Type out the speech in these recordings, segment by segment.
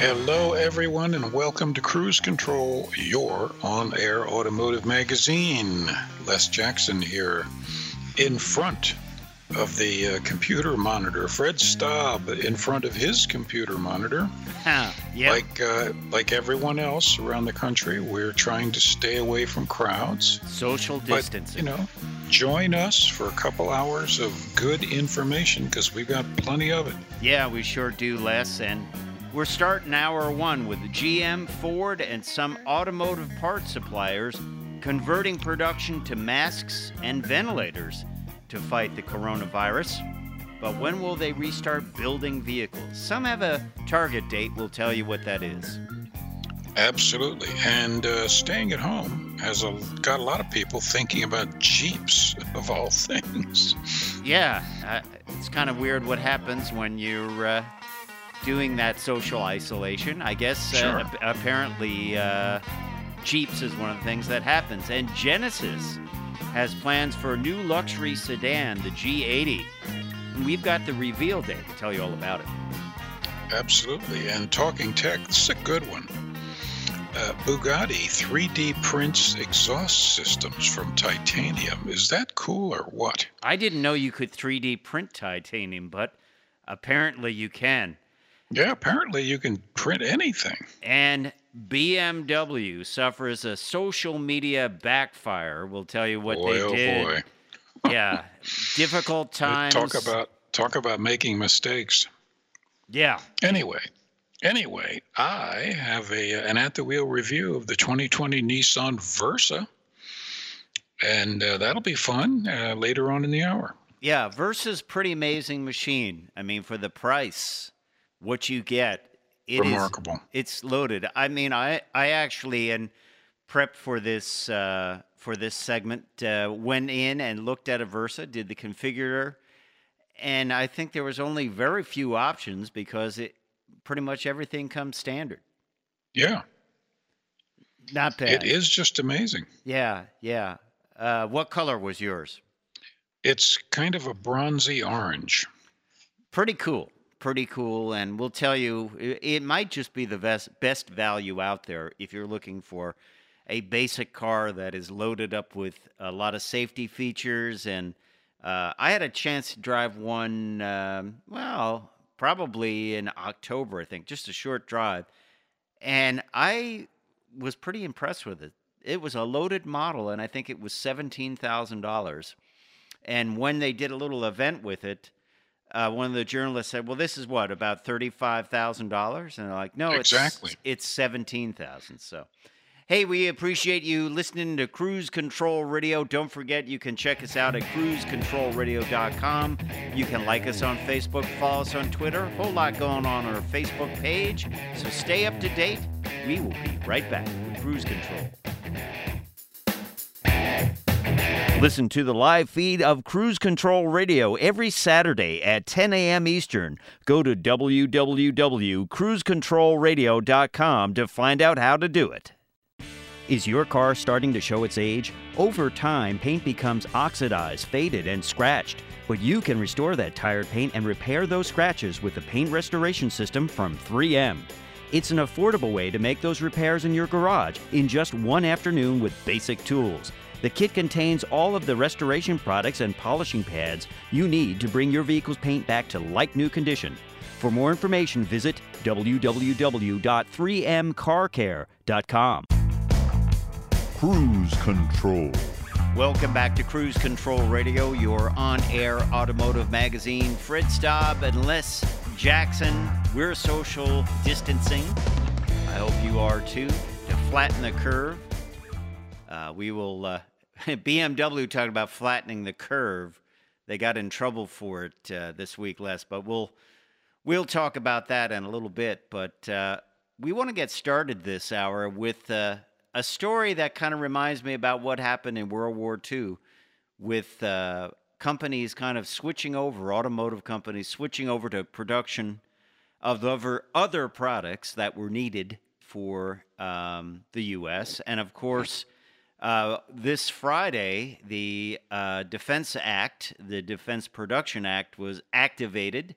Hello, everyone, and welcome to Cruise Control, your on air automotive magazine. Les Jackson here in front of the uh, computer monitor. Fred Staub in front of his computer monitor. Huh, yep. Like, uh, like everyone else around the country, we're trying to stay away from crowds. Social But, distancing. you know, join us for a couple hours of good information because we've got plenty of it. yeah, we sure do, Les. And we're starting hour one with GM, Ford, and some automotive parts suppliers converting production to masks and ventilators to fight the coronavirus. But when will they restart building vehicles? Some have a target date. We'll tell you what that is. Absolutely. And uh, staying at home has a, got a lot of people thinking about Jeeps, of all things. Yeah, uh, it's kind of weird what happens when you're uh, doing that social isolation. I guess uh, Sure. ap- apparently uh, Jeeps is one of the things that happens. And Genesis has plans for a new luxury sedan, the G80. And we've got the reveal date to tell you all about it. Absolutely. And talking tech, this is a good one. Uh, Bugatti 3D prints exhaust systems from titanium. Is that cool or what? I didn't know you could 3D print titanium, but apparently you can. Yeah, apparently you can print anything. And BMW suffers a social media backfire. We'll tell you what boy, they oh did. boy. yeah, difficult times. Talk about talk about making mistakes. yeah. Anyway, anyway, I have a an at the wheel review of the 2020 Nissan Versa, and uh, that'll be fun uh, later on in the hour. Yeah, Versa's pretty amazing machine. I mean, for the price, what you get, it is- Remarkable. it's loaded. I mean, I I actually and prep for this uh, for this segment uh, went in and looked at a Versa, did the configurator, and I think there was only very few options because it pretty much everything comes standard. Yeah, Not bad. it is just amazing. Yeah, yeah. Uh, what color was yours? It's kind of a bronzy orange. pretty cool pretty cool and we'll tell you it might just be the best best value out there if you're looking for a basic car that is loaded up with a lot of safety features and uh, i had a chance to drive one um, well probably in october i think just a short drive and i was pretty impressed with it. It was a loaded model and i think it was $17000 and when they did a little event with it uh, one of the journalists said, "Well, this is what about thirty-five thousand dollars?" And they're like, "No, it's Exactly. it's seventeen thousand. So, hey, we appreciate you listening to Cruise Control Radio. Don't forget, you can check us out at cruisecontrolradio.com. You can like us on Facebook, follow us on Twitter. A whole lot going on our Facebook page. So stay up to date. We will be right back with Cruise Control. Listen to the live feed of Cruise Control Radio every Saturday at 10 a.m. Eastern. Go to www.cruisecontrolradio.com to find out how to do it. Is your car starting to show its age? Over time, paint becomes oxidized, faded, and scratched. But you can restore that tired paint and repair those scratches with the paint restoration system from 3M. It's an affordable way to make those repairs in your garage in just one afternoon with basic tools. The kit contains all of the restoration products and polishing pads you need to bring your vehicle's paint back to like new condition. For more information, visit www.3mcarcare.com. Cruise Control. Welcome back to Cruise Control Radio, your on air automotive magazine. Fred Staub and Les Jackson. We're social distancing. I hope you are too, to flatten the curve. Uh, we will, uh, BMW talking about flattening the curve. They got in trouble for it uh, this week, Les, but we'll, we'll talk about that in a little bit. But uh, we want to get started this hour with uh, a story that kind of reminds me about what happened in World War II with uh, companies kind of switching over, automotive companies switching over to production of other, other products that were needed for um, the U.S. And of course, uh, this Friday, the uh, Defense Act, the Defense Production Act, was activated,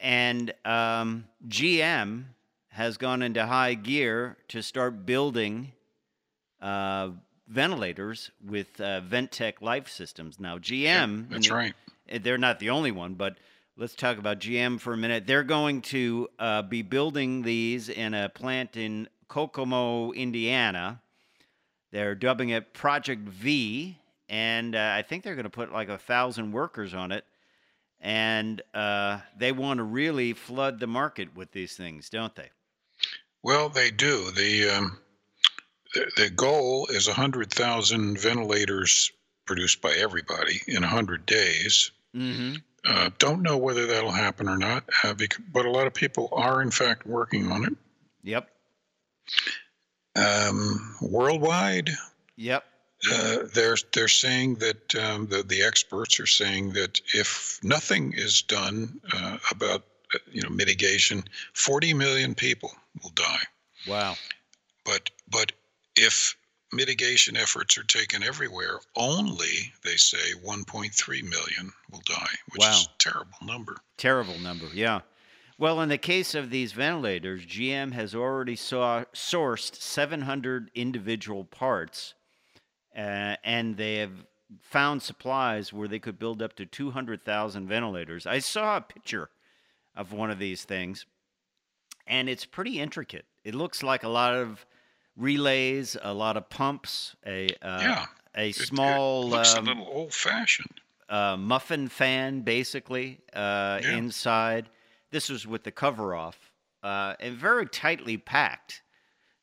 and um, GM has gone into high gear to start building uh, ventilators with uh, Ventec Life Systems. Now, GM, That's right. they're not the only one, but let's talk about GM for a minute. They're going to uh, be building these in a plant in Kokomo, Indiana. They're dubbing it Project V, and uh, I think they're going to put like a thousand workers on it. And uh, they want to really flood the market with these things, don't they? Well, they do. The um, the, the goal is 100,000 ventilators produced by everybody in 100 days. Mm-hmm. Uh, don't know whether that'll happen or not, uh, because, but a lot of people are, in fact, working on it. Yep. Um, worldwide, Yep. uh, they're they're saying that um, the the experts are saying that if nothing is done uh, about uh, you know mitigation, 40 million people will die. Wow. But but if mitigation efforts are taken everywhere, only they say 1.3 million will die, which Wow. is a terrible number. Terrible number, yeah. Well, in the case of these ventilators, GM has already saw, sourced 700 individual parts, uh, and they have found supplies where they could build up to 200,000 ventilators. I saw a picture of one of these things, and it's pretty intricate. It looks like a lot of relays, a lot of pumps, a uh, Yeah, a It- small it looks um, a little old-fashioned. uh, muffin fan, basically, uh, Yeah. inside. This was with the cover off, uh, and very tightly packed.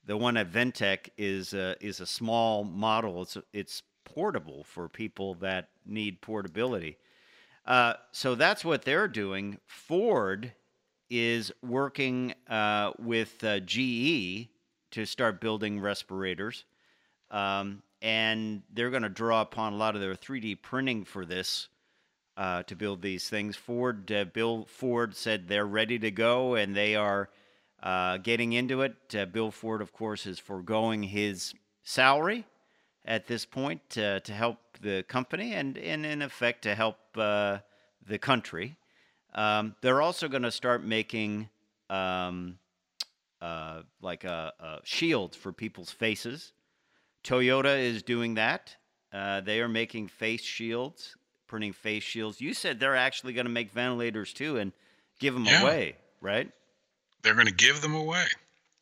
The one at Ventec is uh, is a small model. It's it's portable for people that need portability. Uh, so that's what they're doing. Ford is working uh, with uh, GE to start building respirators um, and they're going to draw upon a lot of their 3D printing for this uh, to build these things. Ford, uh, Bill Ford said they're ready to go, and they are uh, getting into it. Uh, Bill Ford, of course, is foregoing his salary at this point uh, to help the company, and, and in effect to help uh, the country. Um, they're also going to start making um, like a, a shield for people's faces. Toyota is doing that. Uh, they are making face shields, printing face shields. You said they're actually going to make ventilators too and give them Yeah. away, right? They're going to give them away.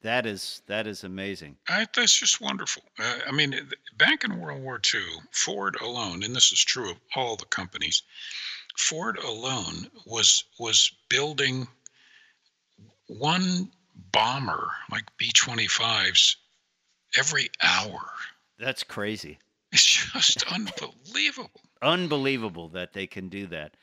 That is that is amazing. I, that's just wonderful. Uh, I mean, back in World War II, Ford alone, and this is true of all the companies, Ford alone was was building one bomber like B-25s every hour. That's crazy. It's just unbelievable. Unbelievable that they can do that.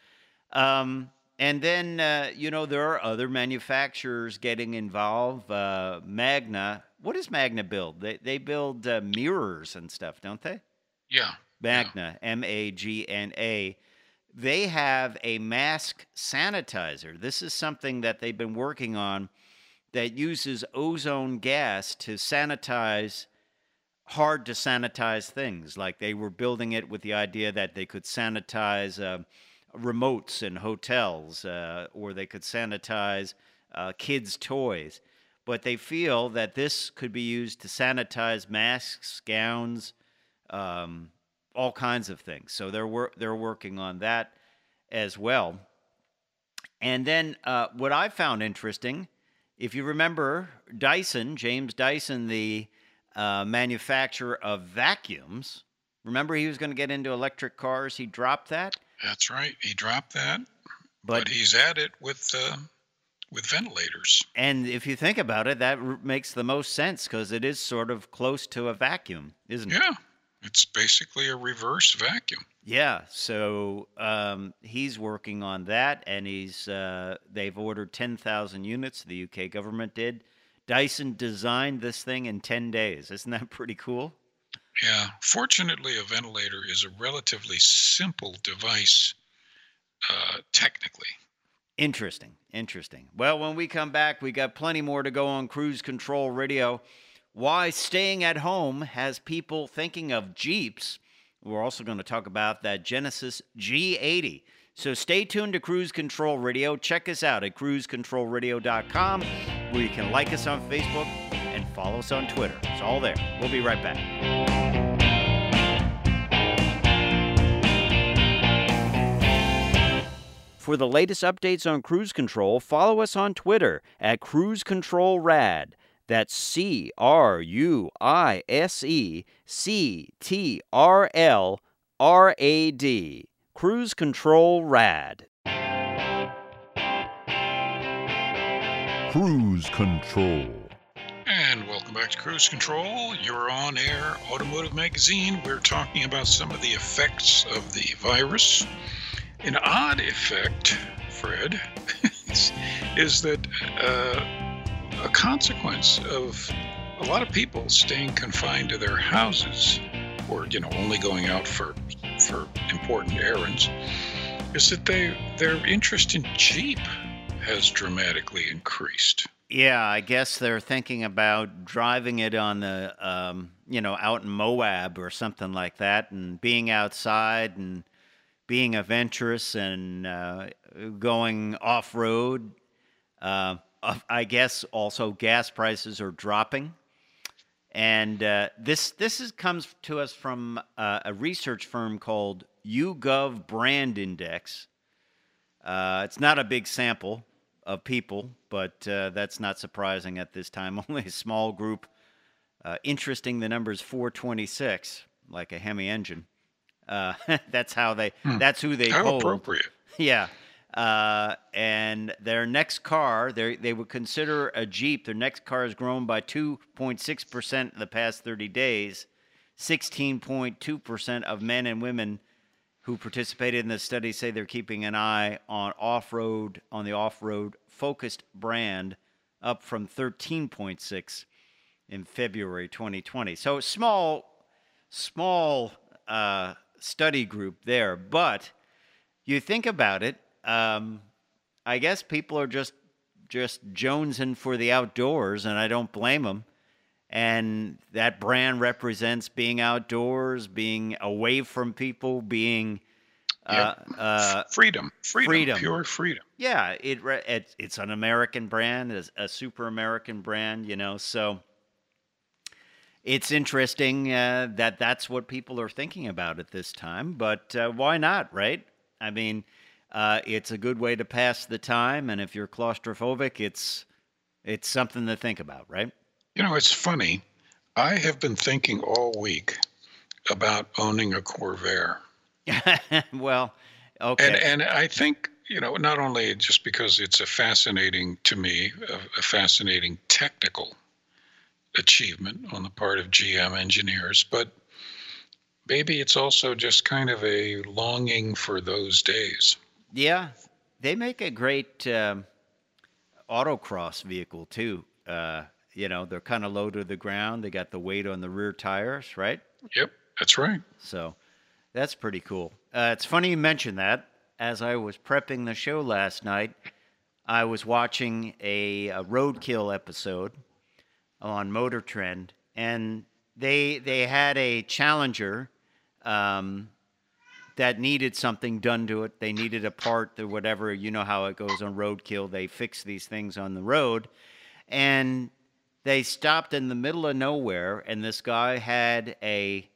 Um, and then uh, you know there are other manufacturers getting involved. Uh, Magna, what does Magna build? They they build uh, mirrors and stuff, don't they? Yeah. Magna, M A G N A. They have a mask sanitizer. This is something that they've been working on that uses ozone gas to sanitize hard to sanitize things. Like they were building it with the idea that they could sanitize uh, remotes in hotels uh, or they could sanitize uh, kids' toys. But they feel that this could be used to sanitize masks, gowns, um, all kinds of things. So they're wor- they're working on that as well. And then uh, what I found interesting, if you remember Dyson, James Dyson, the uh, manufacturer of vacuums, remember he was going to get into electric cars. He dropped that, That's right. He dropped that, but but he's at it with uh, with ventilators. and if you think about it, that r- makes the most sense because it is sort of close to a vacuum, isn't it? Yeah. It's basically a reverse vacuum. Yeah, so um, he's working on that, and he's uh, they've ordered ten thousand units. The UK government did Dyson designed this thing in 10 days. Isn't that pretty cool? Yeah. Fortunately, a ventilator is a relatively simple device uh, technically. Interesting. Interesting. Well, when we come back, we got plenty more to go on Cruise Control Radio. Why staying at home has people thinking of Jeeps. We're also going to talk about that Genesis G80. So stay tuned to Cruise Control Radio. Check us out at cruisecontrolradio.com, where you can like us on Facebook and follow us on Twitter. It's all there. We'll be right back. For the latest updates on cruise control, follow us on Twitter at Cruise Control Rad. That's C R U I S E C T R L R A D. Cruise Control Rad. Cruise Control. And welcome back to Cruise Control, your on air automotive magazine. We're talking about some of the effects of the virus. An odd effect, Fred, is, that uh, a consequence of a lot of people staying confined to their houses or, you know, only going out for, for important errands is that they their interest in Jeep has dramatically increased. Yeah, I guess they're thinking about driving it on the, um, you know, out in Moab or something like that, and being outside and being adventurous and uh, going off road. Uh, I guess also gas prices are dropping, and uh, this this is, comes to us from uh, a research firm called YouGov Brand Index. Uh, it's not a big sample of people, but uh, that's not surprising at this time. Only a small group. Uh, interesting, the number is 426, like a Hemi engine. Uh, that's how they. Hmm. That's who they How polled. appropriate. Yeah. Uh, and their next car, they they would consider a Jeep. Their next car has grown by 2.6 percent in the past 30 days. 16.2 percent of men and women who participated in the study say they're keeping an eye on off-road on the off-road focused brand, up from 13.6 in February 2020. So small, small uh, study group there, but you think about it, um, I guess people are just just jonesing for the outdoors, and I don't blame them. And that brand represents being outdoors, being away from people, being uh, Yep. uh, freedom, freedom, freedom. pure freedom. yeah, it, it it's an American brand, it's a super American brand, you know. So it's interesting uh, that that's what people are thinking about at this time. But uh, why not, right? I mean, uh, it's a good way to pass the time, and if you're claustrophobic, it's it's something to think about, right? You know, it's funny. I have been thinking all week about owning a Corvair. well, okay. And and I think you know not only just because it's a fascinating to me a, a fascinating technical achievement on the part of GM engineers, but maybe it's also just kind of a longing for those days. Yeah, they make a great um, autocross vehicle too. Uh, you know, they're kind of low to the ground. They got the weight on the rear tires, right? Yep, that's right. So that's pretty cool. Uh, it's funny you mentioned that. As I was prepping the show last night, I was watching a, a roadkill episode on Motor Trend, and they they had a Challenger um, that needed something done to it. They needed a part or whatever. You know how it goes on roadkill. They fix these things on the road, and they stopped in the middle of nowhere, and this guy had a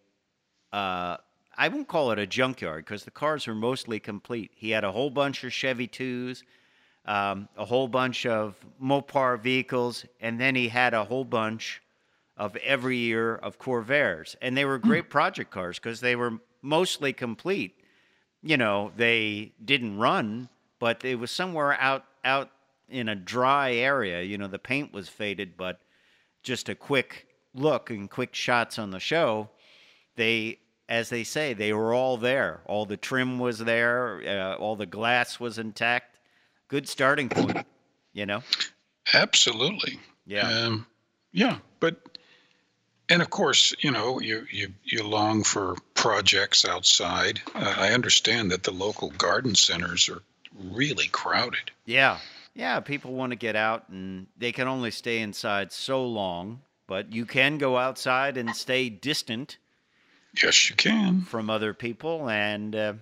uh, I won't call it a junkyard because the cars were mostly complete. He had a whole bunch of Chevy 2s, um, a whole bunch of Mopar vehicles, and then he had a whole bunch of every year of Corvairs. And they were great project cars because they were mostly complete. You know, they didn't run, but it was somewhere out out in a dry area. You know, the paint was faded, but just a quick look and quick shots on the show, they, as they say, they were all there. All the trim was there, uh, all the glass was intact. Good starting point, you know? Absolutely. Yeah. Um, yeah, but and of course, you know, you you you long for projects outside. Uh, I understand that the local garden centers are really crowded. Yeah. Yeah, people want to get out and they can only stay inside so long, but you can go outside and stay distant Yes, you can. from other people and uh,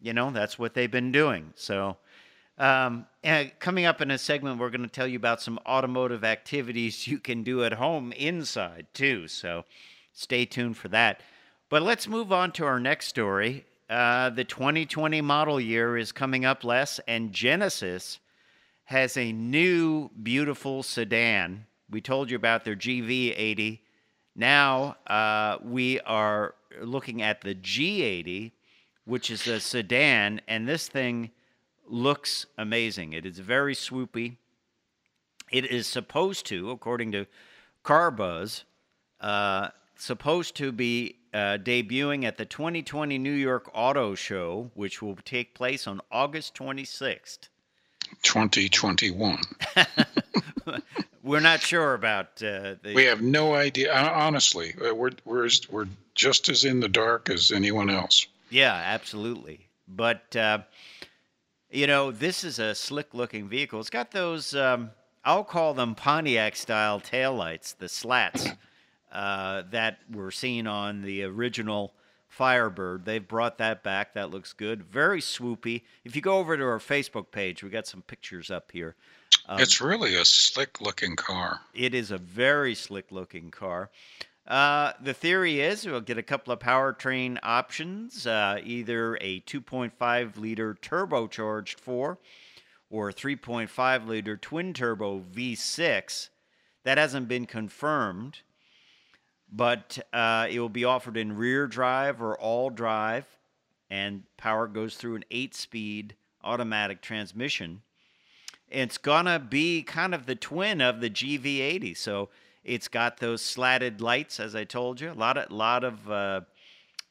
you know, that's what they've been doing. So um, coming up in a segment, we're going to tell you about some automotive activities you can do at home inside too. So stay tuned for that. But let's move on to our next story. Uh, the 2020 model year is coming up, Les, and Genesis has a new beautiful sedan. We told you about their GV80. Now uh, we are looking at the G80, which is a sedan, and this thing looks amazing. It is very swoopy. It is supposed to, according to CarBuzz, uh, supposed to be uh, debuting at the 2020 New York Auto Show, which will take place on August 26th. 2021. We're not sure about uh, the. We have no idea. Honestly, uh, we're we're we're just as in the dark as anyone else. Yeah, absolutely. But uh, you know, this is a slick-looking vehicle. It's got those. Um, I'll call them Pontiac-style taillights, the slats uh, that were seen on the original Firebird. They've brought that back. That looks good. Very swoopy. If you go over to our Facebook page, we got some pictures up here. Um, it's really a slick-looking car. It is a very slick looking car. Uh, the theory is we'll get a couple of powertrain options uh, either a 2.5 liter turbocharged 4 or a 3.5 liter twin turbo V6. That hasn't been confirmed, but uh, it will be offered in rear drive or all drive, and power goes through an eight speed automatic transmission it's gonna be kind of the twin of the GV80. So it's got those slatted lights, as I told you, a lot of lot of uh,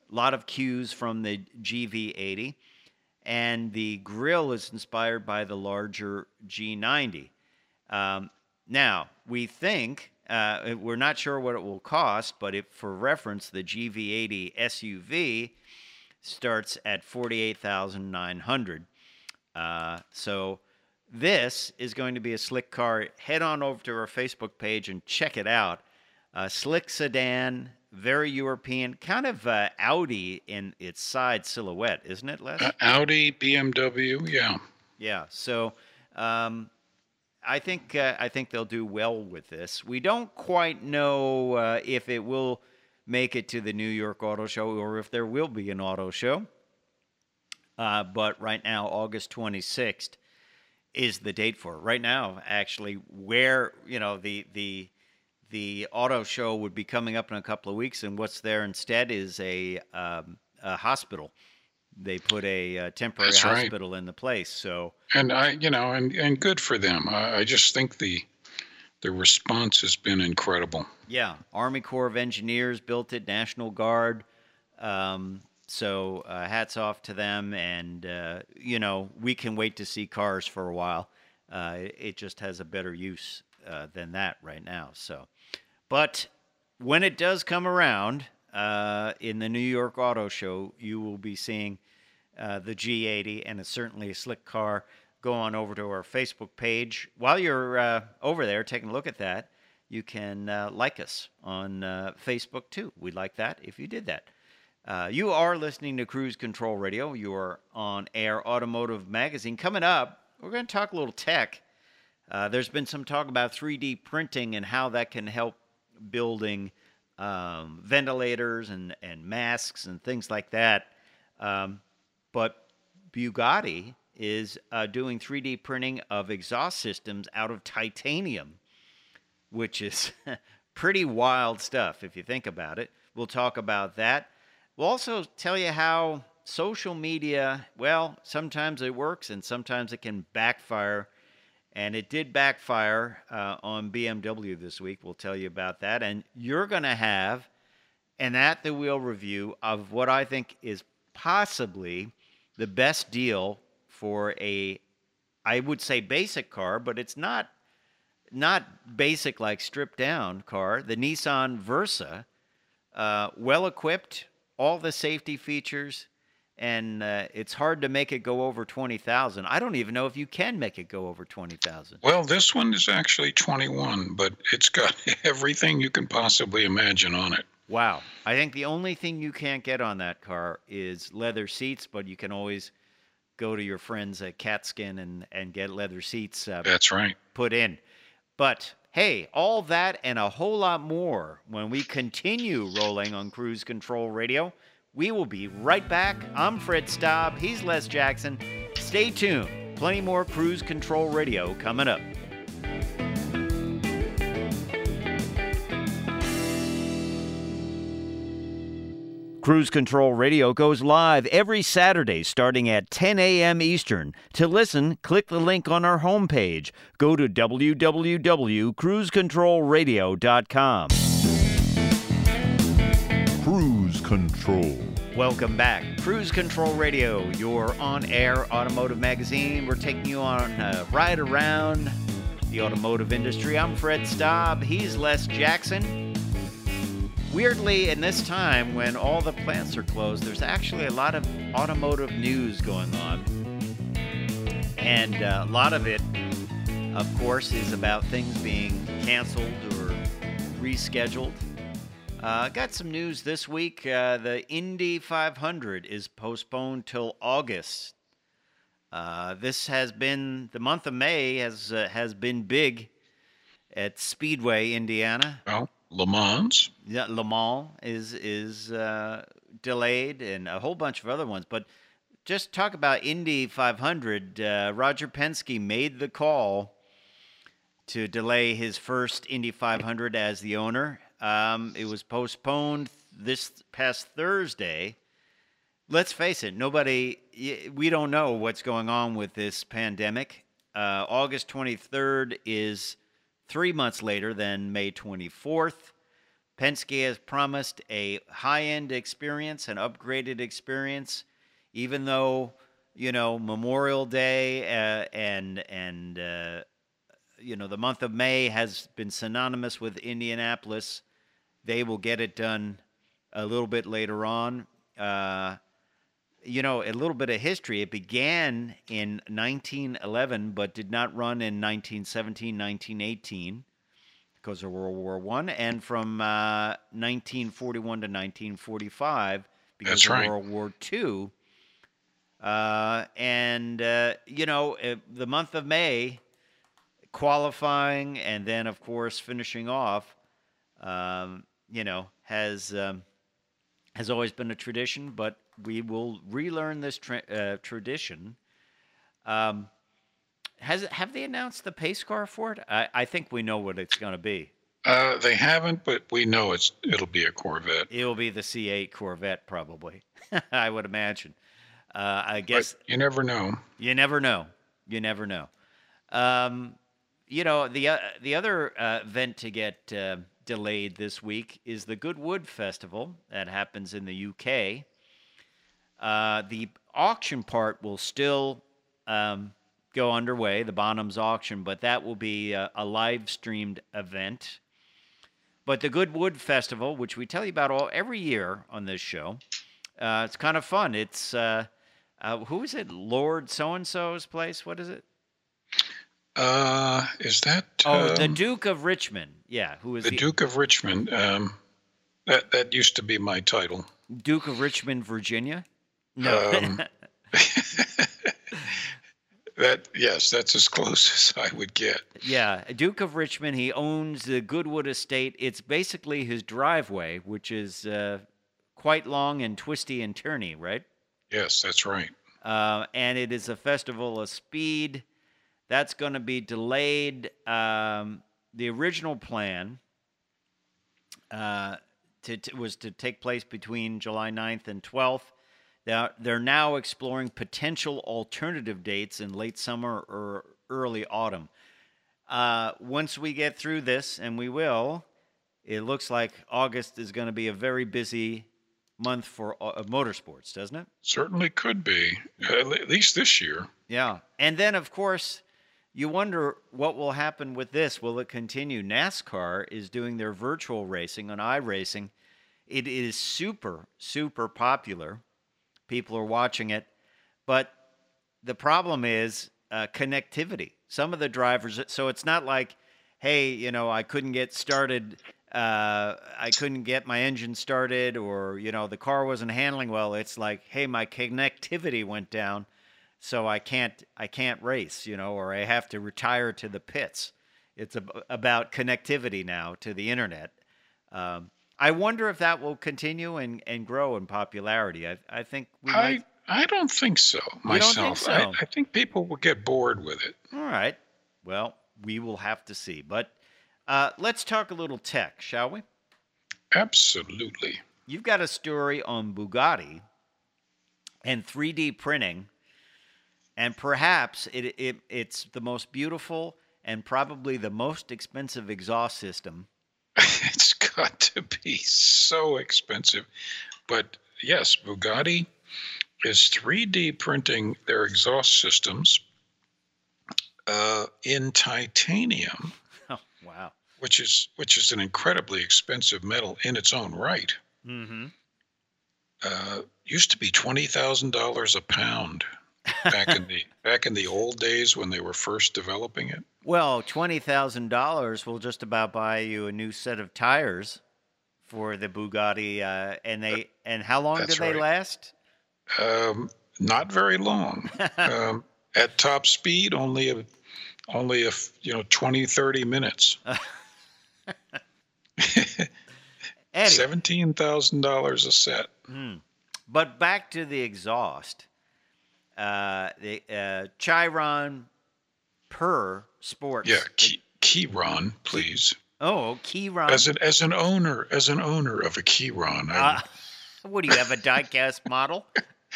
lot of cues from the GV80, and the grille is inspired by the larger G90. Um, now we think uh, we're not sure what it will cost, but if for reference, the GV80 SUV starts at forty-eight thousand nine hundred. Uh, so this is going to be a slick car. Head on over to our Facebook page and check it out. A slick sedan, very European, kind of uh, Audi in its side silhouette, isn't it, Les? Uh, Audi, BMW, yeah. Yeah. So um, I think uh, I think they'll do well with this. We don't quite know uh, if it will make it to the New York Auto Show or if there will be an auto show. Uh, but right now, August 26th is the date for it. Right now, actually, where you know the the the auto show would be coming up in a couple of weeks, and what's there instead is a, um, a hospital. They put a, uh temporary That's right. hospital in the place. So And I, you know, and and good for them. I, I just think the the response has been incredible. yeah, Army Corps of Engineers built it, National Guard. Um, so uh, hats off to them, and uh, you know we can wait to see cars for a while. Uh, it- it just has a better use uh, than that right now. So, but when it does come around uh, in the New York Auto Show, you will be seeing uh, the G80, and it's certainly a slick car. Go on over to our Facebook page. While you're uh, over there taking a look at that, you can uh, like us on uh, Facebook too. We'd like that if you did that. You are listening to Cruise Control Radio. You are on Air Automotive Magazine. Coming up, we're going to talk a little tech. There's been some talk about 3D printing and how that can help building um, ventilators and, and masks and things like that. Um, but Bugatti is uh, doing 3D printing of exhaust systems out of titanium, which is pretty wild stuff if you think about it. We'll talk about that. We'll also tell you how social media, well, sometimes it works and sometimes it can backfire. And it did backfire uh, on BMW this week. We'll tell you about that. And you're going to have an at the wheel review of what I think is possibly the best deal for a, I would say basic car, but it's not not basic like stripped down car, the Nissan Versa, uh, well equipped, all the safety features, and uh, it's hard to make it go over 20,000. I don't even know if you can make it go over 20,000. Well, this one is actually 21, but it's got everything you can possibly imagine on it. Wow. I think the only thing you can't get on that car is leather seats, but you can always go to your friends at Katzkin and, and get leather seats uh, That's right. put in. But hey, all that and a whole lot more when we continue rolling on Cruise Control Radio. We will be right back. I'm Fred Staub. He's Les Jackson. Stay tuned. Plenty more Cruise Control Radio coming up. Cruise Control Radio goes live every Saturday starting at 10 a.m. Eastern. To listen, click the link on our homepage. Go to www.cruisecontrolradio.com. Cruise Control. Welcome back. Cruise Control Radio, your on air automotive magazine. We're taking you on a ride around the automotive industry. I'm Fred Staub. He's Les Jackson. Weirdly, in this time when all the plants are closed, there's actually a lot of automotive news going on. And uh, a lot of it, of course, is about things being canceled or rescheduled. Uh, got some news this week. Uh, the Indy 500 is postponed till August. Uh, this has been the month of May has uh, has been big at Speedway, Indiana. Well, Le Mans. Yeah, Le Mans is is uh, delayed, and a whole bunch of other ones. But just talk about Indy 500. Uh, Roger Penske made the call to delay his first Indy 500 as the owner. Um, it was postponed this past Thursday. Let's face it, nobody, we don't know what's going on with this pandemic. Uh, August 23rd is three months later than May 24th. Penske has promised a high end experience, an upgraded experience, even though, you know, Memorial Day uh, and, and, uh, you know, the month of May has been synonymous with Indianapolis. They will get it done a little bit later on. Uh, you know, a little bit of history. It began in 1911, but did not run in 1917, 1918 because of World War One, and from uh, 1941 to 1945 because That's of right. World War Two. Uh, and uh, you know, uh, the month of May, qualifying, and then of course finishing off, um, you know, has um, has always been a tradition, but we will relearn this tra- uh, tradition. Um, has it, have they announced the pace car for it? I, I think we know what it's going to be. Uh, they haven't, but we know it's it'll be a Corvette. It'll be the C8 Corvette, probably. I would imagine. Uh, I guess But you never know. You never know. You never know. Um, you know the uh, the other uh, event to get uh, delayed this week is the Goodwood Festival that happens in the UK. Uh, the auction part will still um, go underway, the Bonhams auction, but that will be a, a live streamed event. But the Goodwood Festival, which we tell you about all every year on this show, uh, it's kind of fun. It's uh, uh, who is it? Lord So and So's place. What is it? Uh, is that Oh, the um, Duke of Richmond. Yeah, who is the the, Duke of Richmond? Um, that that used to be my title. Duke of Richmond, Virginia? No. Um, That yes, that's as close as I would get. yeah, Duke of Richmond. He owns the Goodwood Estate. It's basically his driveway, which is uh, quite long and twisty and turny, right? Yes, that's right. uh, and it is a festival of speed. That's going to be delayed. Um, the original plan uh, to, to- was to take place between July 9th and 12th. Now, they're now exploring potential alternative dates in late summer or early autumn. Uh, once we get through this, and we will, it looks like August is going to be a very busy month for uh, motorsports, doesn't it? Certainly could be. At least this year. Yeah. And then, of course, you wonder what will happen with this. Will it continue? NASCAR is doing their virtual racing on iRacing. It is super, super popular. People are watching it. But the problem is uh, connectivity. Some of the drivers, so it's not like, hey, you know, I couldn't get started. Uh, I couldn't get my engine started, or you know, the car wasn't handling well. It's like, hey, my connectivity went down, so I can't, I can't race, you know, or I have to retire to the pits. It's ab- about connectivity now to the internet. Um, I wonder if that will continue and, and grow in popularity. I, I think we I might. I don't think so don't think myself. so? I, I think people will get bored with it. All right. Well, we will have to see. But uh, let's talk a little tech, shall we? Absolutely. You've got a story on Bugatti and 3D printing, and perhaps it, it it's the most beautiful and probably the most expensive exhaust system. it's got to be so expensive. But yes, Bugatti is 3D printing their exhaust systems uh, in titanium, Oh, wow. which is which is an incredibly expensive metal in its own right. Mm-hmm. Uh, used to be twenty thousand dollars a pound back in the back in the old days when they were first developing it. Well, twenty thousand dollars will just about buy you a new set of tires for the Bugatti, uh, and they and how long do they right. last? Um, not very long. um, at top speed, only a only a you know 20 30 minutes. Seventeen thousand dollars a set. But back to the exhaust. Uh, the uh, Chiron Pur Sports. Yeah, Key, Keyron, please. Oh, Keyron. As an as an owner, as an owner of a Keyron, Uh, what do you have a diecast model?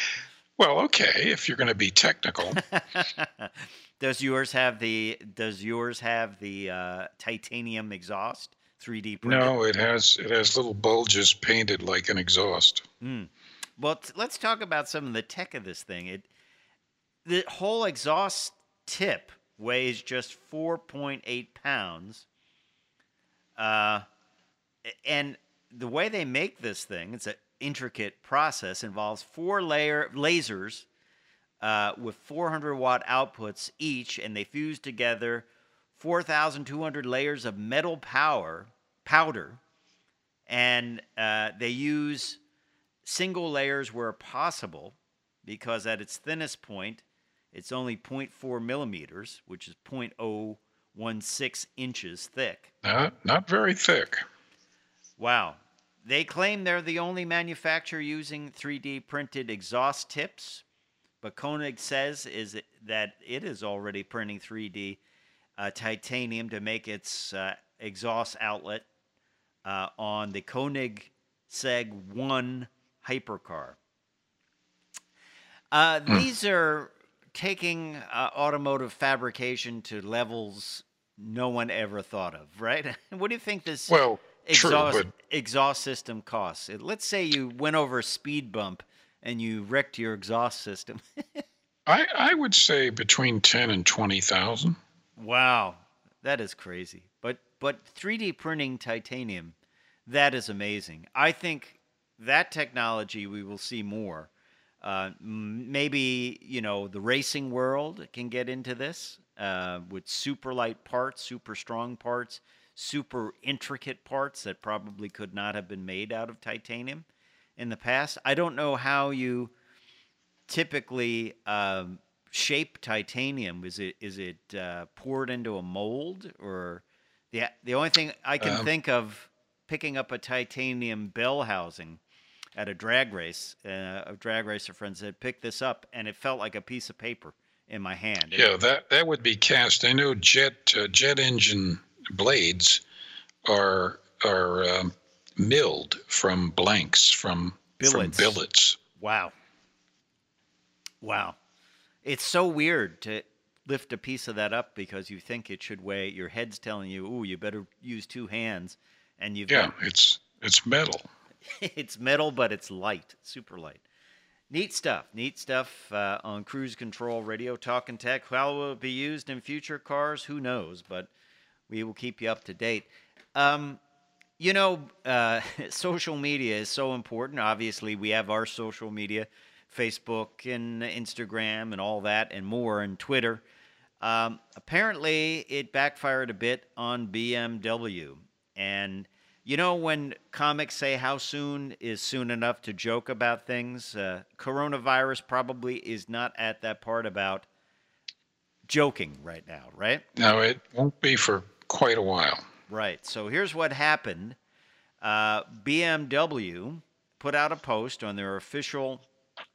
well, okay, if you're going to be technical. Does yours have the Does yours have the uh, titanium exhaust? 3D printed. no, it has it has little bulges painted like an exhaust. Well, t- let's talk about some of the tech of this thing. It the whole exhaust tip weighs just 4.8 pounds. Uh, and the way they make this thing, it's an intricate process, involves four layer lasers uh, with 400 watt outputs each, and they fuse together 4,200 layers of metal power powder, and uh, they use single layers where possible because at its thinnest point, it's only 0.4 millimeters, which is 0.016 inches thick. Not not very thick. Wow. They claim they're the only manufacturer using 3D printed exhaust tips, but Koenig says is that it is already printing 3D uh, titanium to make its uh, exhaust outlet uh, on the Koenig Seg 1 hypercar. Uh, These are taking uh, automotive fabrication to levels no one ever thought of, right? what do you think this Well, true, exhaust but exhaust system costs? Let's say you went over a speed bump and you wrecked your exhaust system. I I would say between ten and twenty thousand. wow, that is crazy. But but 3D printing titanium, that is amazing. I think that technology we will see more. Uh, maybe you know the racing world can get into this uh, with super light parts, super strong parts, super intricate parts that probably could not have been made out of titanium in the past. I don't know how you typically um, shape titanium. Is it is it uh, poured into a mold or the the only thing I can Um, think of picking up a titanium bell housing at a drag race. Uh, a drag racer friend said, "Pick this up," and it felt like a piece of paper in my hand. It- Yeah, that that would be cast. I know jet uh, jet engine blades are are um, milled from blanks from Billets. from billets. Wow. Wow. It's so weird to lift a piece of that up because you think it should weigh. Your head's telling you, "Ooh, you better use two hands," and you've Yeah, got it's it's metal. it's metal, but it's light, super light. Neat stuff. Neat stuff uh, on Cruise Control Radio Talking Tech. How will it be used in future cars? Who knows? But we will keep you up to date. Um, you know, uh, social media is so important. Obviously, we have our social media Facebook and Instagram and all that and more, and Twitter. Um, apparently, it backfired a bit on BMW. And you know, when comics say how soon is soon enough to joke about things, uh, coronavirus probably is not at that part about joking right now, right? No, it won't be for quite a while. Right. So here's what happened uh, BMW put out a post on their official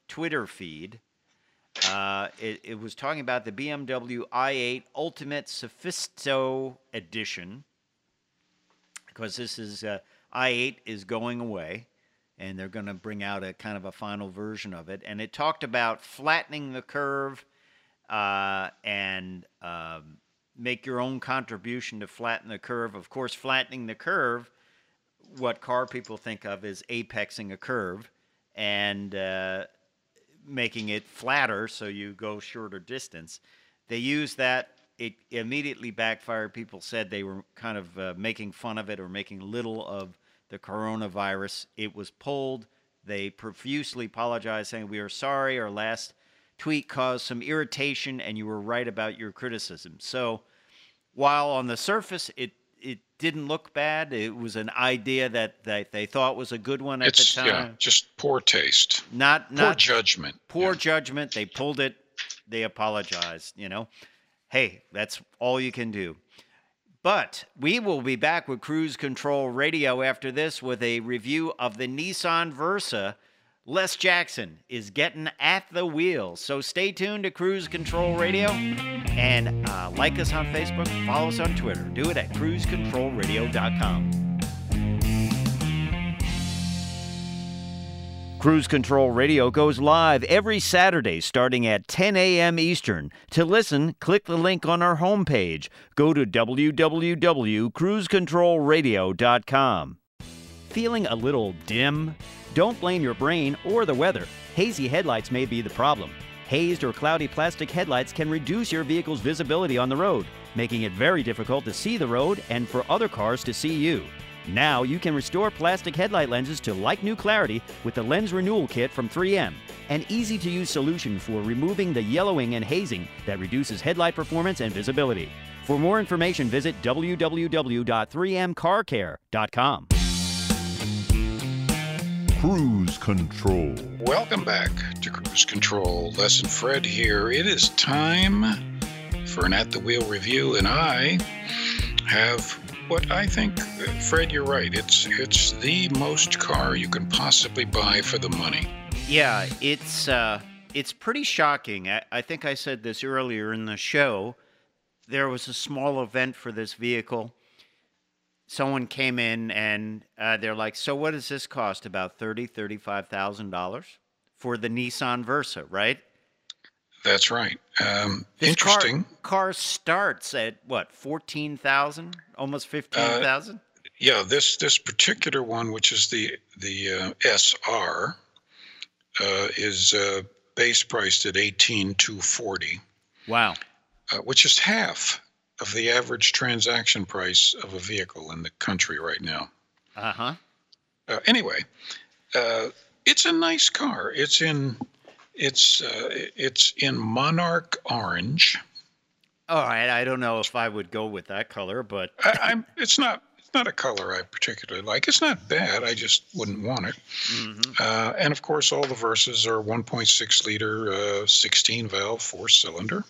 Twitter feed. Uh, it, it was talking about the BMW i8 Ultimate Sophisto Edition because this is uh, i8 is going away and they're going to bring out a kind of a final version of it. And it talked about flattening the curve uh, and um, make your own contribution to flatten the curve. Of course flattening the curve what car people think of is apexing a curve and uh, making it flatter so you go shorter distance. They use that it immediately backfired. People said they were kind of uh, making fun of it or making little of the coronavirus. It was pulled. They profusely apologized, saying, We are sorry. Our last tweet caused some irritation, and you were right about your criticism. So, while on the surface it it didn't look bad, it was an idea that, that they thought was a good one at it's, the time. Yeah, just poor taste. Not Poor not judgment. poor Yeah. judgment. They pulled it. They apologized. You know, hey, that's all you can do. But we will be back with Cruise Control Radio after this with a review of the Nissan Versa. Les Jackson is getting at the wheel. So stay tuned to Cruise Control Radio and uh, like us on Facebook, follow us on Twitter. Do it at cruisecontrolradio.com. Cruise Control Radio goes live every Saturday starting at 10 a.m. Eastern. To listen, click the link on our homepage. Go to www.cruisecontrolradio.com. Feeling a little dim? Don't blame your brain or the weather. Hazy headlights may be the problem. Hazed or cloudy plastic headlights can reduce your vehicle's visibility on the road, making it very difficult to see the road and for other cars to see you. Now you can restore plastic headlight lenses to like new clarity with the Lens Renewal Kit from 3M, an easy to use solution for removing the yellowing and hazing that reduces headlight performance and visibility. For more information, visit www.3mcarcare.com. Cruise Control. Welcome back to Cruise Control. Lesson Fred here. It is time for an at the wheel review, and I have what I think, Fred, you're right. It's it's the most car you can possibly buy for the money. Yeah, it's uh, it's pretty shocking. I, I think I said this earlier in the show. There was a small event for this vehicle. Someone came in and uh, they're like, "So what does this cost? About thirty, thirty-five thousand dollars for the Nissan Versa, right?" That's right. Um, This interesting. Car, car starts at what, fourteen thousand, almost fifteen thousand. Yeah, this this particular one, which is the the uh, SR, uh, is uh, base priced at eighteen two forty, wow. uh, which is half of the average transaction price of a vehicle in the country right now. Uh huh. Uh, anyway, uh, it's a nice car. It's in it's uh, it's in monarch orange. All right. I don't know if I would go with that color, but I, I'm it's not it's not a color I particularly like. It's not bad. I just wouldn't want it. mhm. Uh, and of course, all the Versas are 1.6 liter, uh, 16 valve, four cylinder.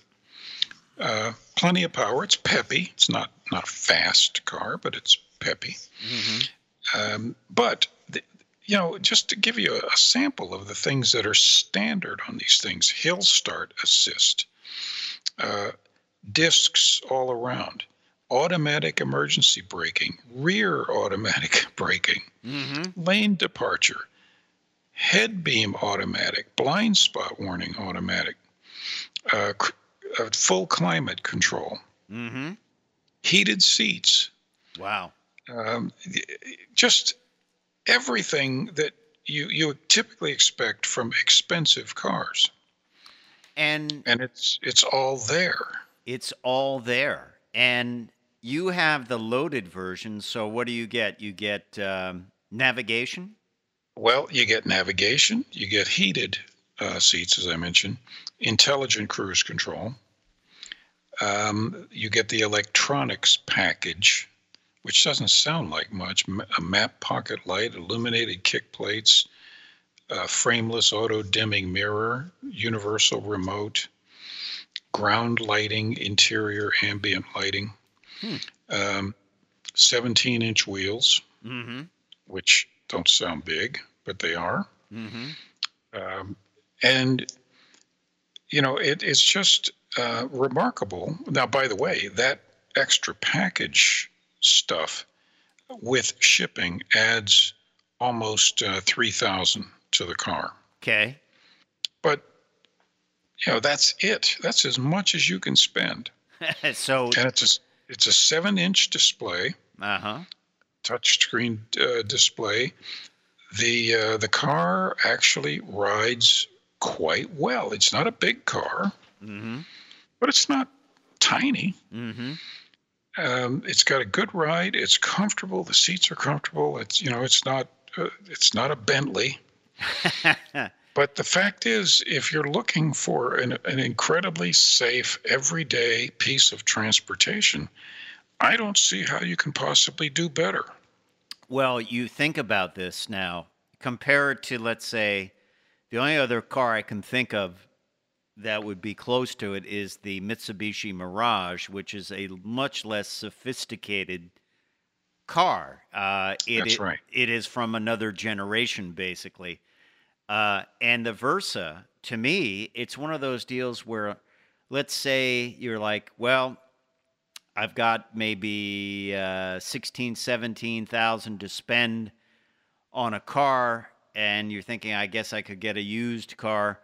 Uh, plenty of power. It's peppy. It's not not a fast car, but it's peppy. Mhm. Um, but you know, just to give you a, sample of the things that are standard on these things: hill start assist, uh, discs all around, automatic emergency braking, rear automatic braking Mhm. lane departure, head beam automatic, blind spot warning automatic, uh, cr- uh, full climate control, Mhm. heated seats, Wow. um, just everything that you you typically expect from expensive cars, And and it's it's all there. it's all there. And you have the loaded version. So what do you get? You get um, navigation. Well, you get navigation, you get heated uh, seats, as I mentioned, intelligent cruise control. Um, you get the electronics package, which doesn't sound like much a map pocket light, illuminated kick plates, uh, frameless auto dimming mirror, universal remote, ground lighting, interior ambient lighting, um, 17 inch wheels, Mm-hmm. which don't sound big, but they are. Mm-hmm. Um, and, you know, it, it's just uh, remarkable. Now, by the way, that extra package stuff with shipping adds almost uh, 3000 to the car. Okay. But, you know, that's it. That's as much as you can spend. so And it's a, it's a seven inch display. uh huh. touchscreen uh, display. The uh, the car actually rides quite well. It's not a big car, Mm-hmm. but it's not tiny. Mm-hmm. Um, it's got a good ride. It's comfortable. The seats are comfortable. It's you know it's not uh, it's not a Bentley. But the fact is, if you're looking for an, an incredibly safe, everyday piece of transportation, I don't see how you can possibly do better. Well, you think about this now. Compare it to, let's say, the only other car I can think of that would be close to it is the Mitsubishi Mirage, which is a much less sophisticated car. Uh, it, That's it- right. It is from another generation, basically. Uh, and the Versa, to me, it's one of those deals where, let's say you're like, well, I've got maybe uh, 16, 17,000 to spend on a car, and you're thinking, I guess I could get a used car.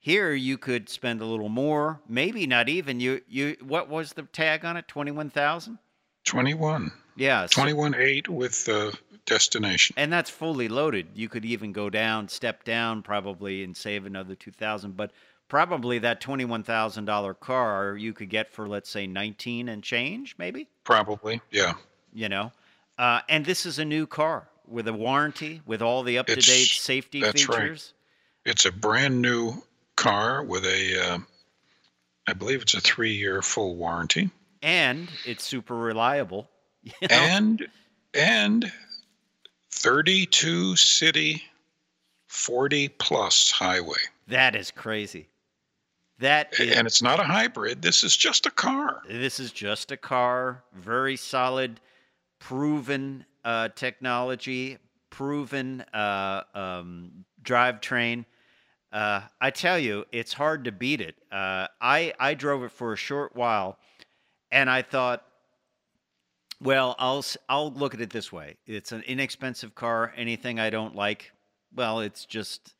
Here, you could spend a little more, maybe not even. You, you, what was the tag on it? Twenty-one thousand. Twenty-one. Yeah, so- 21.8 with the destination. and that's fully loaded. You could even go down, step down, probably, and save another two thousand. But probably that twenty-one thousand dollar car you could get for let's say nineteen and change, maybe. Probably, yeah. you know. Uh, and this is a new car with a warranty, with all the up-to-date It's- safety that's right. features. It's a brand new car with a, uh, I believe it's a three-year full warranty, And it's super reliable. you know? and and 32 city, 40 plus highway, that is crazy. That is, and it's not a hybrid. This is just a car. this is just a car, very solid, proven uh, technology, proven uh, um, drivetrain. Uh, I tell you, it's hard to beat it. Uh, I I drove it for a short while, and I thought, well, I'll I'll look at it this way: it's an inexpensive car. Anything I don't like, well, it's just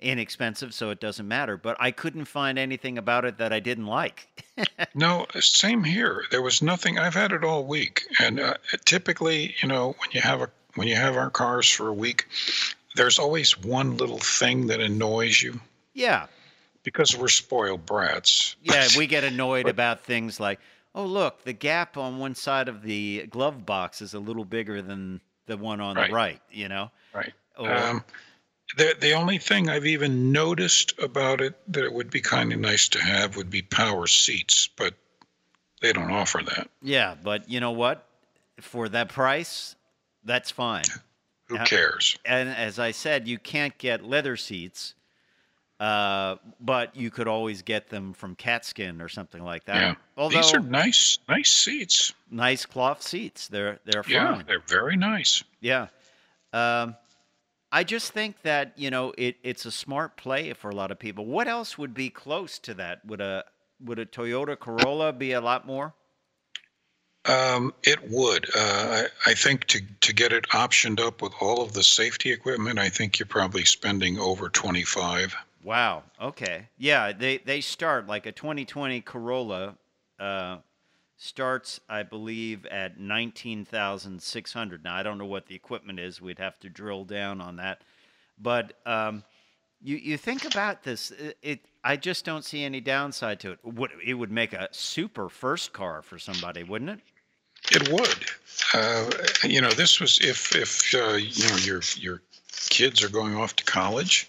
inexpensive, so it doesn't matter. But I couldn't find anything about it that I didn't like. No, same here. There was nothing. I've had it all week, and uh, typically, you know, when you have a when you have our cars for a week, there's always one little thing that annoys you yeah, because we're spoiled brats. Yeah, we get annoyed about things like, oh, look, the gap on one side of the glove box is a little bigger than the one on Right. the right, you know? right. Or, Um, the the only thing I've even noticed about it that it would be kind of nice to have would be power seats, but they don't offer that. yeah, but you know what? For that price, that's fine. Who cares? And as I said, you can't get leather seats, uh, but you could always get them from Katzkin or something like that. Yeah. Although These are nice nice seats. nice cloth seats, they're they're fine. Yeah, they're very nice. Yeah. Um, I just think that you know it, it's a smart play for a lot of people. What else would be close to that? Would a would a Toyota Corolla be a lot more? Um, it would. Uh, I, I think to, to get it optioned up with all of the safety equipment, I think you're probably spending over 25. Wow. Okay. Yeah. They they start like a 2020 Corolla uh, starts, I believe, at 19,600. Now I don't know what the equipment is. We'd have to drill down on that. But um, you you think about this, it, it I just don't see any downside to it. Would it would make a super first car for somebody, wouldn't it? It would. Uh, you know, this was if if uh, you know your your kids are going off to college,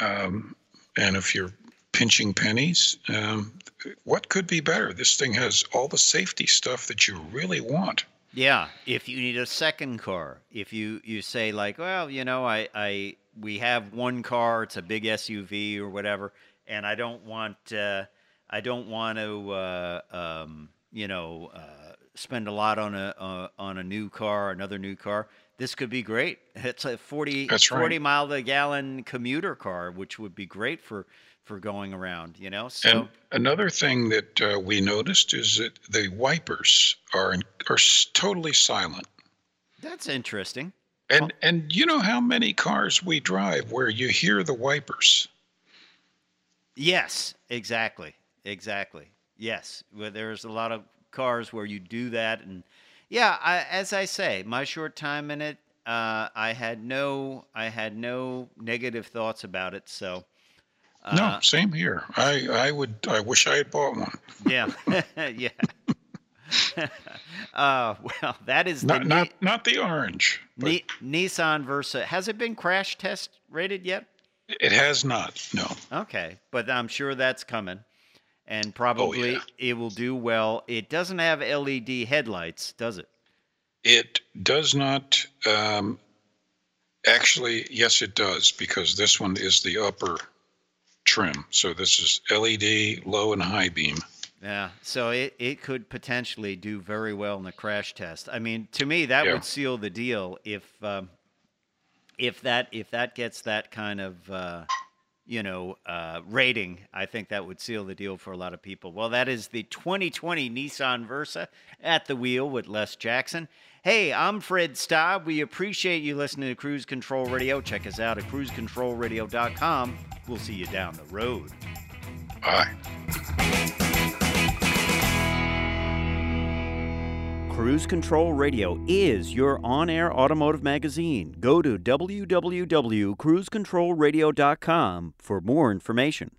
um, and if you're pinching pennies, um, what could be better? This thing has all the safety stuff that you really want. Yeah, if you need a second car, if you you say like, well, you know, I I we have one car, it's a big SUV or whatever, and I don't want uh, I don't want to uh, um, you know uh, spend a lot on a uh, on a new car, another new car. This could be great. It's a 40, right. 40 mile a gallon commuter car, which would be great for for going around. You know, so And another thing that uh, we noticed is that the wipers are in, are totally silent. that's interesting. And and you know how many cars we drive where you hear the wipers. Yes, exactly, exactly. Yes, well, there's a lot of cars where you do that, and yeah, I, as I say, my short time in it, uh, I had no, I had no negative thoughts about it. So uh, no, same here. I I would I wish I had bought one. yeah, yeah. uh, well, that is Not Ni- not not the orange. Ni- Nissan Versa. Has it been crash test rated yet? it has not. No. Okay, but I'm sure that's coming, and probably yeah. it will do well. It doesn't have LED headlights, does it? It does not. Um, actually, yes, it does because this one is the upper trim. So this is LED low and high beam. Yeah, so it, it could potentially do very well in the crash test. I mean, to me, that Yeah. would seal the deal if um, if that if that gets that kind of uh, you know uh, rating. I think that would seal the deal for a lot of people. Well, that is the 2020 Nissan Versa at the wheel with Les Jackson. Hey, I'm Fred Staub. We appreciate you listening to Cruise Control Radio. Check us out at cruisecontrolradio.com. We'll see you down the road. Bye. Cruise Control Radio is your on air automotive magazine. Go to www.cruisecontrolradio.com for more information.